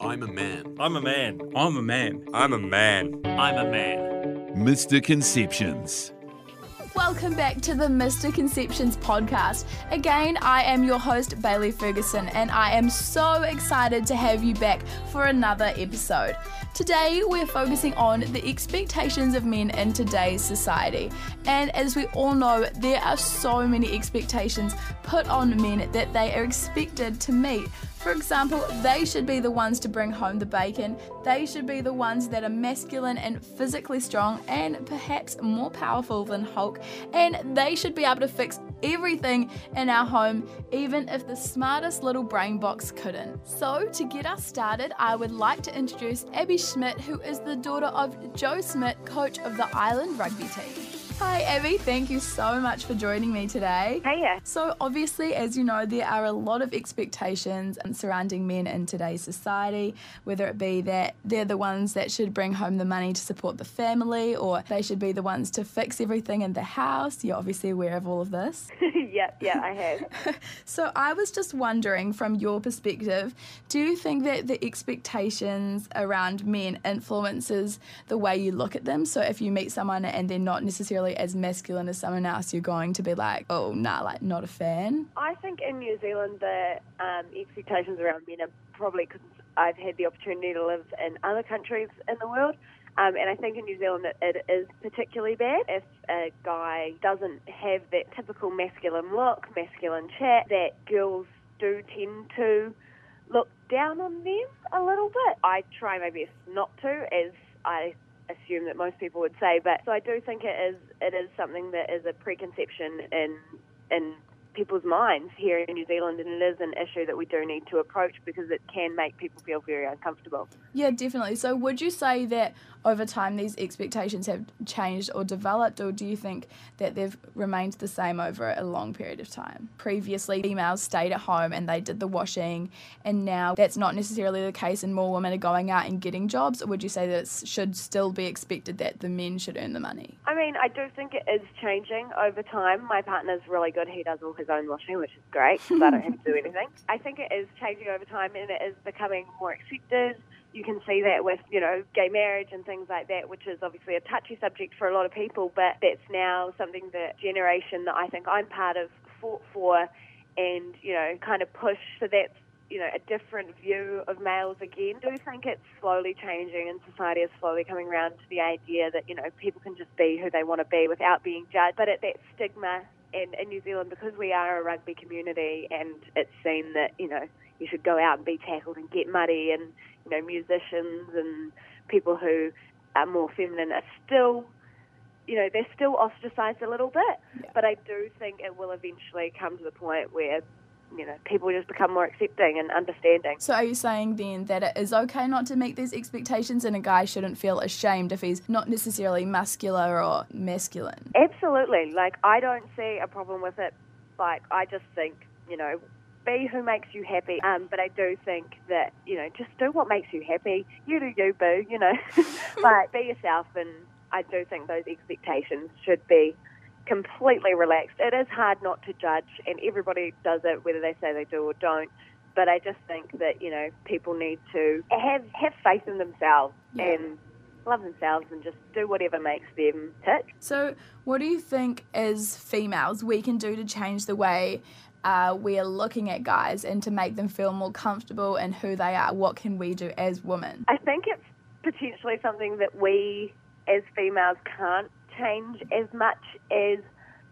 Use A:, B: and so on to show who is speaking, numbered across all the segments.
A: I'm a man.
B: I'm a man.
C: I'm a man.
D: I'm a man.
E: I'm a man.
F: MisTERconceptions.
G: Welcome back to the MisTERconceptions podcast. Again, I am your host, Bailey Ferguson, and I am so excited to have you back for another episode. Today, we're focusing on the expectations of men in today's society. And as we all know, there are so many expectations put on men that they are expected to meet for example, they should be the ones to bring home the bacon, they should be the ones that are masculine and physically strong and perhaps more powerful than Hulk, and they should be able to fix everything in our home, even if the smartest little brain box couldn't. So, to get us started, I would like to introduce Abby Schmidt, who is the daughter of Joe Schmidt, coach of the Ireland rugby team. Hi, Abby. Thank you so much for joining me today.
H: Hiya.
G: So, obviously, as you know, there are a lot of expectations surrounding men in today's society, whether it be that they're the ones that should bring home the money to support the family, or they should be the ones to fix everything in the house. You're obviously aware of all of this.
H: yeah, yeah, I have.
G: so, I was just wondering, from your perspective, do you think that the expectations around men influences the way you look at them? So, if you meet someone and they're not necessarily as masculine as someone else, you're going to be like, oh, nah, like not a fan?
H: I think in New Zealand, the um, expectations around men are probably because I've had the opportunity to live in other countries in the world. Um, and I think in New Zealand it, it is particularly bad if a guy doesn't have that typical masculine look, masculine chat, that girls do tend to look down on them a little bit. I try my best not to, as I assume that most people would say. But so I do think it is it is something that is a preconception in in people's minds here in New Zealand, and it is an issue that we do need to approach because it can make people feel very uncomfortable.
G: Yeah, definitely. So, would you say that over time these expectations have changed or developed, or do you think that they've remained the same over a long period of time? Previously, females stayed at home and they did the washing, and now that's not necessarily the case, and more women are going out and getting jobs. Or would you say that it should still be expected that the men should earn the money?
H: I mean, I do think it is changing over time. My partner's really good; he does all his own washing, which is great because I don't have to do anything. I think it is changing over time, and it is becoming more accepted you can see that with, you know, gay marriage and things like that, which is obviously a touchy subject for a lot of people, but that's now something that generation that I think I'm part of fought for and, you know, kind of push. So that's, you know, a different view of males again. I do think it's slowly changing and society is slowly coming around to the idea that, you know, people can just be who they want to be without being judged. But at that stigma in, in New Zealand, because we are a rugby community and it's seen that, you know, you should go out and be tackled and get muddy and you know musicians and people who are more feminine are still you know they're still ostracized a little bit yeah. but I do think it will eventually come to the point where you know people just become more accepting and understanding
G: so are you saying then that it is okay not to meet these expectations and a guy shouldn't feel ashamed if he's not necessarily muscular or masculine
H: absolutely like I don't see a problem with it like I just think you know be who makes you happy. Um, but I do think that, you know, just do what makes you happy. You do you, boo, you know. like, be yourself. And I do think those expectations should be completely relaxed. It is hard not to judge, and everybody does it, whether they say they do or don't. But I just think that, you know, people need to have, have faith in themselves yeah. and love themselves and just do whatever makes them tick.
G: So, what do you think as females we can do to change the way uh, we are looking at guys and to make them feel more comfortable in who they are? What can we do as women?
H: I think it's potentially something that we as females can't change as much as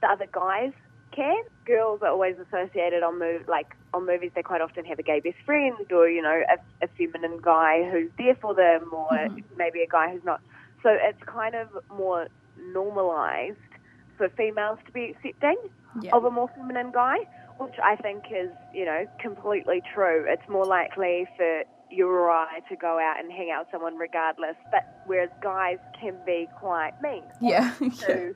H: the other guys can. Girls are always associated on move like on movies. They quite often have a gay best friend, or you know, a, a feminine guy who's there for them, or mm-hmm. maybe a guy who's not. So it's kind of more normalized for females to be accepting yeah. of a more feminine guy which I think is, you know, completely true. It's more likely for I to go out and hang out with someone regardless, but whereas guys can be quite mean.
G: Yeah.
H: to,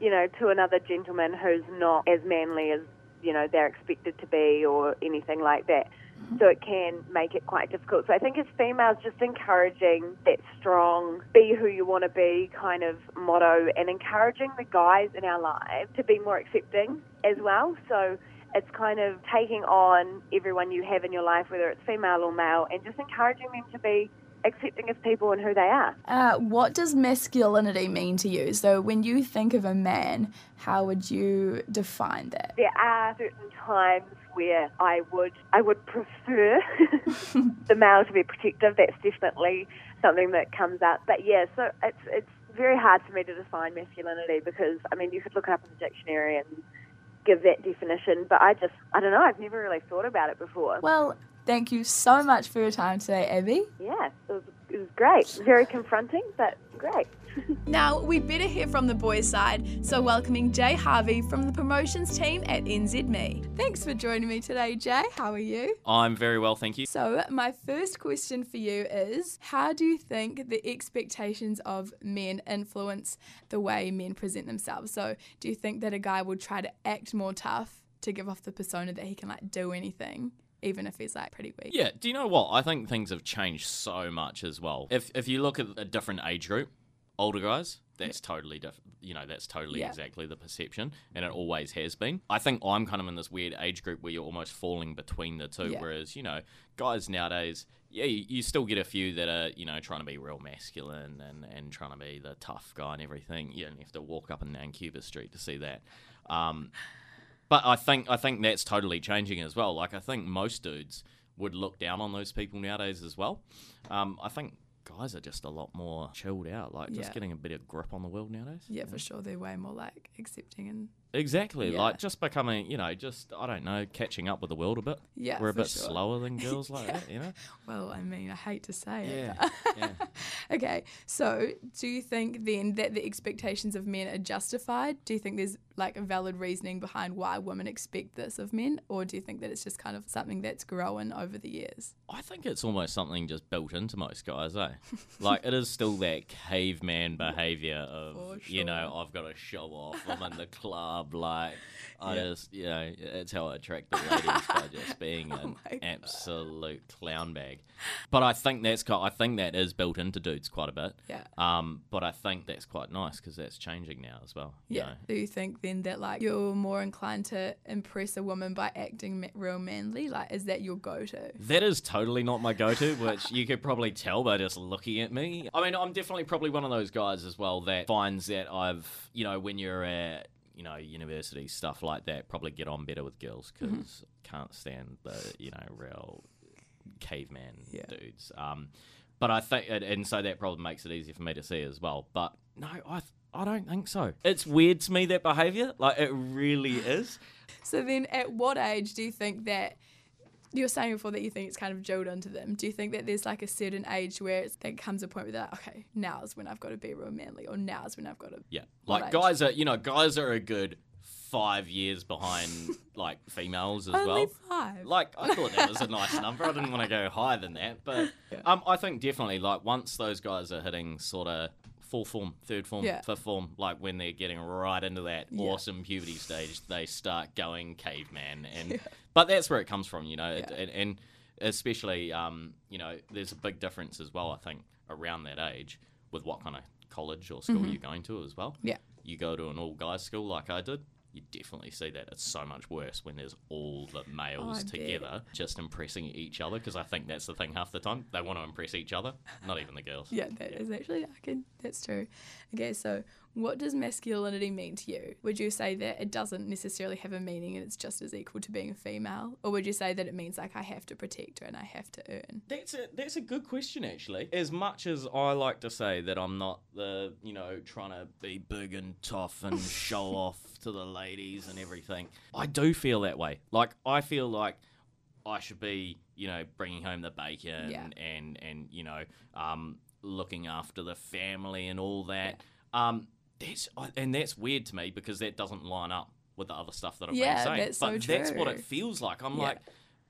H: you know, to another gentleman who's not as manly as, you know, they're expected to be or anything like that. Mm-hmm. So it can make it quite difficult. So I think as females, just encouraging that strong, be who you want to be kind of motto and encouraging the guys in our lives to be more accepting as well. So it's kind of taking on everyone you have in your life, whether it's female or male, and just encouraging them to be accepting of people and who they are.
G: Uh, what does masculinity mean to you? So, when you think of a man, how would you define that?
H: There are certain times where I would I would prefer the male to be protective. That's definitely something that comes up. But yeah, so it's it's very hard for me to define masculinity because I mean you could look it up in the dictionary and give that definition, but I just I don't know. I've never really thought about it before.
G: Well, thank you so much for your time today, Abby.
H: Yeah, it was, it was great. Very confronting, but great.
G: Now, we better hear from the boys' side, so welcoming Jay Harvey from the promotions team at NZME. Thanks for joining me today, Jay. How are you?
A: I'm very well, thank you.
G: So, my first question for you is How do you think the expectations of men influence the way men present themselves? So, do you think that a guy would try to act more tough to give off the persona that he can like do anything? Even if he's like pretty weak.
A: Yeah, do you know what? I think things have changed so much as well. If if you look at a different age group, older guys, that's totally different. You know, that's totally
G: Yeah.
A: exactly the perception, and it always has been. I think I'm kind of in this weird age group where you're almost falling between the two.
G: Yeah.
A: Whereas, you know, guys nowadays, yeah, you, you still get a few that are, you know, trying to be real masculine and, and trying to be the tough guy and everything. You don't have to walk up and down Cuba Street to see that. Um, but I think I think that's totally changing as well. Like I think most dudes would look down on those people nowadays as well. Um, I think guys are just a lot more chilled out, like just
G: Yeah.
A: getting a bit of grip on the world nowadays.
G: Yeah, for sure. They're way more like accepting and
A: Exactly,
G: Yeah.
A: like just becoming, you know, just I don't know, catching up with the world a bit.
G: yeah,
A: We're a bit
G: sure.
A: slower than girls like
G: Yeah.
A: that, you know.
G: Well, I mean, I hate to say it.
A: Yeah,
G: but-
A: yeah.
G: okay, so do you think then that the expectations of men are justified? Do you think there's like a valid reasoning behind why women expect this of men, or do you think that it's just kind of something that's grown over the years?
A: I think it's almost something just built into most guys, eh? like it is still that caveman behaviour of
G: For
A: you know. I've got to show off. I'm in the club, like I
G: Yeah.
A: just you know it's how I attract the ladies by just being
G: Oh
A: an absolute clown bag. But I think that's I think that is built into dudes quite a bit.
G: Yeah.
A: Um, but I think that's quite nice because that's changing now as well. you
G: Yeah.
A: know.
G: Do you think then that like you're more inclined to impress a woman by acting real manly? Like, is that your go-to?
A: That is totally not my go-to, which you could probably tell by just looking at me. I mean, I'm definitely probably one of those guys as well that finds that I've, you know, when you're at, you know, university stuff like that, probably get on better with girls because can't stand the, you know, real caveman
G: Yeah.
A: dudes. Um, but I think, and- and so that probably makes it easier for me to see as well. But no, I. I don't think so. It's weird to me that behavior. Like it really is.
G: So then, at what age do you think that you were saying before that you think it's kind of drilled into them? Do you think that there's like a certain age where it's, there comes a point where they're like, okay, now's when I've got to be real manly, or now's when I've got to.
A: Yeah, like
G: age?
A: guys are you know guys are a good five years behind like females as
G: Only
A: well.
G: five.
A: Like I thought that was a nice number. I didn't want to go higher than that, but um, I think definitely like once those guys are hitting sort of fourth form, third form,
G: Yeah.
A: fifth form, like when they're getting right into that
G: Yeah.
A: awesome puberty stage, they start going caveman, and but that's where it comes from, you know, it-
G: Yeah.
A: and, and especially um, you know, there's a big difference as well. I think around that age with what kind of college or school you're going to as well.
G: Mm-hmm. Yeah.
A: You go to an all guys school like I did. You definitely see that it's so much worse when there's all the males
G: bet.
A: together just impressing each other because I think that's the thing half the time they want to impress each other, not even the girls.
G: Yeah, that is actually I can. That's true. Okay, so what does masculinity mean to you? Would you say that it doesn't necessarily have a meaning and it's just as equal to being a female, or would you say that it means like I have to protect her and I have to earn?
A: That's a that's a good question actually. As much as I like to say that I'm not the you know trying to be big and tough and show off to the ladies and everything, I do feel that way. Like I feel like I should be you know bringing home the bacon
G: Yeah.
A: and and you know um, looking after the family and all that. Um, that's and that's weird to me because that doesn't line up with the other stuff that I've
G: Yeah,
A: been saying.
G: that's so
A: but that's what it feels like. I'm
G: Yeah.
A: like,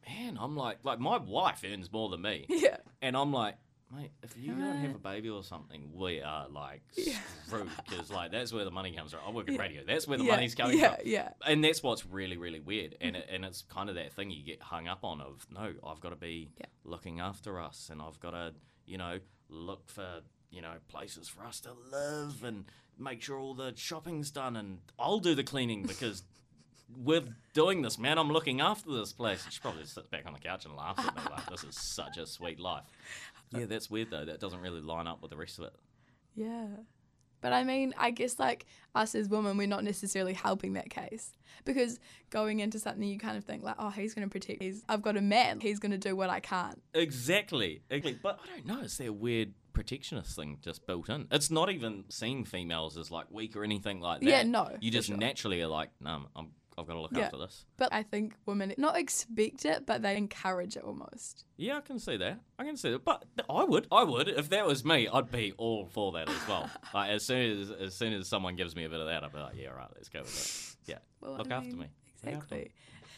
A: man, I'm like like my wife earns more than me.
G: Yeah.
A: And I'm like, mate, if you don't have a baby or something, we are like
G: Yeah.
A: screwed because like that's where the money comes from. I work in
G: Yeah.
A: radio. That's where the
G: yeah,
A: money's coming
G: yeah,
A: from.
G: Yeah,
A: And that's what's really, really weird. And mm-hmm. it, and it's kind of that thing you get hung up on of no, I've got to be looking after us, and I've got to, you know, look for you know places for us to live and make sure all the shopping's done, and I'll do the cleaning because we're doing this, man. I'm looking after this place. She probably just sits back on the couch and laughs at me like, this is such a sweet life. Yeah, that's weird though. That doesn't really line up with the rest of it.
G: Yeah. But I mean, I guess like us as women, we're not necessarily helping that case because going into something, you kind of think like, oh, he's going to protect. He's, I've got a man. He's going to do what I can't.
A: Exactly. exactly. But I don't know. Is there a weird protectionist thing just built in? It's not even seeing females as like weak or anything like that.
G: Yeah, no,
A: You just
G: sure.
A: naturally are like, no, I'm, I've got to look
G: Yeah.
A: after this.
G: But I think women not expect it, but they encourage it almost.
A: Yeah, I can see that. I can see that. But I would, I would. If that was me, I'd be all for that as well. like as soon as as soon as someone gives me a bit of that, I'd be like, yeah, right, let's go with it. Yeah,
G: Well,
A: look
G: I
A: after me. Exactly. after me.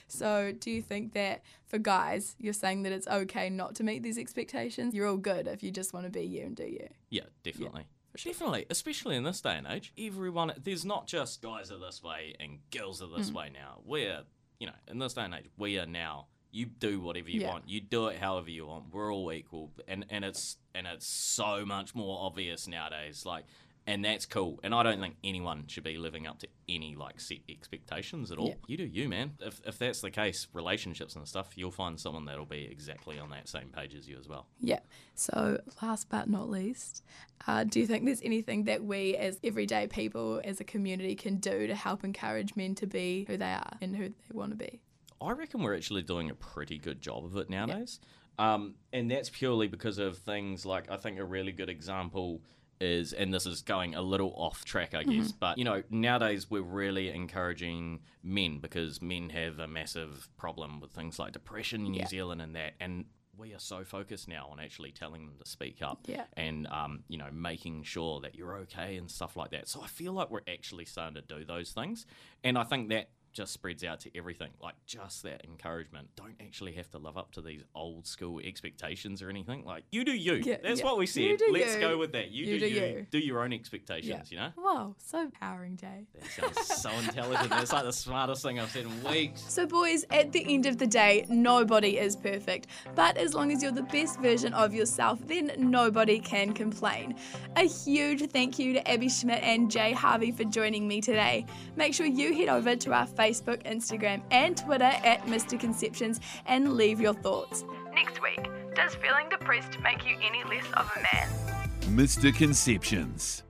G: So, do you think that for guys, you're saying that it's okay not to meet these expectations? You're all good if you just want to be you and do you.
A: Yeah, definitely. Definitely, especially in this day and age, everyone there's not just guys are this way and girls are
G: Mm.
A: this way now. We're you know, in this day and age, we are now you do whatever you
G: Yeah.
A: want. You do it however you want. We're all equal. And and it's and it's so much more obvious nowadays. Like and that's cool. And I don't think anyone should be living up to any like set expectations at all.
G: Yeah.
A: You do you, man. If if that's the case, relationships and stuff, you'll find someone that'll be exactly on that same page as you as well.
G: Yeah. So, last but not least, uh, do you think there's anything that we as everyday people, as a community, can do to help encourage men to be who they are and who they want to be?
A: I reckon we're actually doing a pretty good job of it nowadays. Um, and that's purely because of things like I think a really good example is, and this is going a little off track, I guess, but you know, nowadays we're really encouraging men because men have a massive problem with things like depression in New
G: Yeah.
A: Zealand and that. And we are so focused now on actually telling them to speak up
G: Yeah.
A: and um, you know making sure that you're okay and stuff like that. So I feel like we're actually starting to do those things, and I think that just spreads out to everything. Like just that encouragement. Don't actually have to live up to these old school expectations or anything. Like you do you.
G: Yeah,
A: That's
G: yeah.
A: what we said. Let's
G: you.
A: go with that. You,
G: You
A: do,
G: do
A: you.
G: you.
A: Do your own expectations. You know.
G: Wow, so empowering, Jay.
A: That sounds so intelligent. That's like the smartest thing I've said in weeks.
G: So, boys, at the end of the day, nobody is perfect. But as long as you're the best version of yourself, then nobody can complain. A huge thank you to Abby Schmidt and Jay Harvey for joining me today. Make sure you head over to our Facebook, Instagram, and Twitter at MisTERconceptions and leave your thoughts. Next week, does feeling depressed make you any less of a man?
F: MisTERconceptions.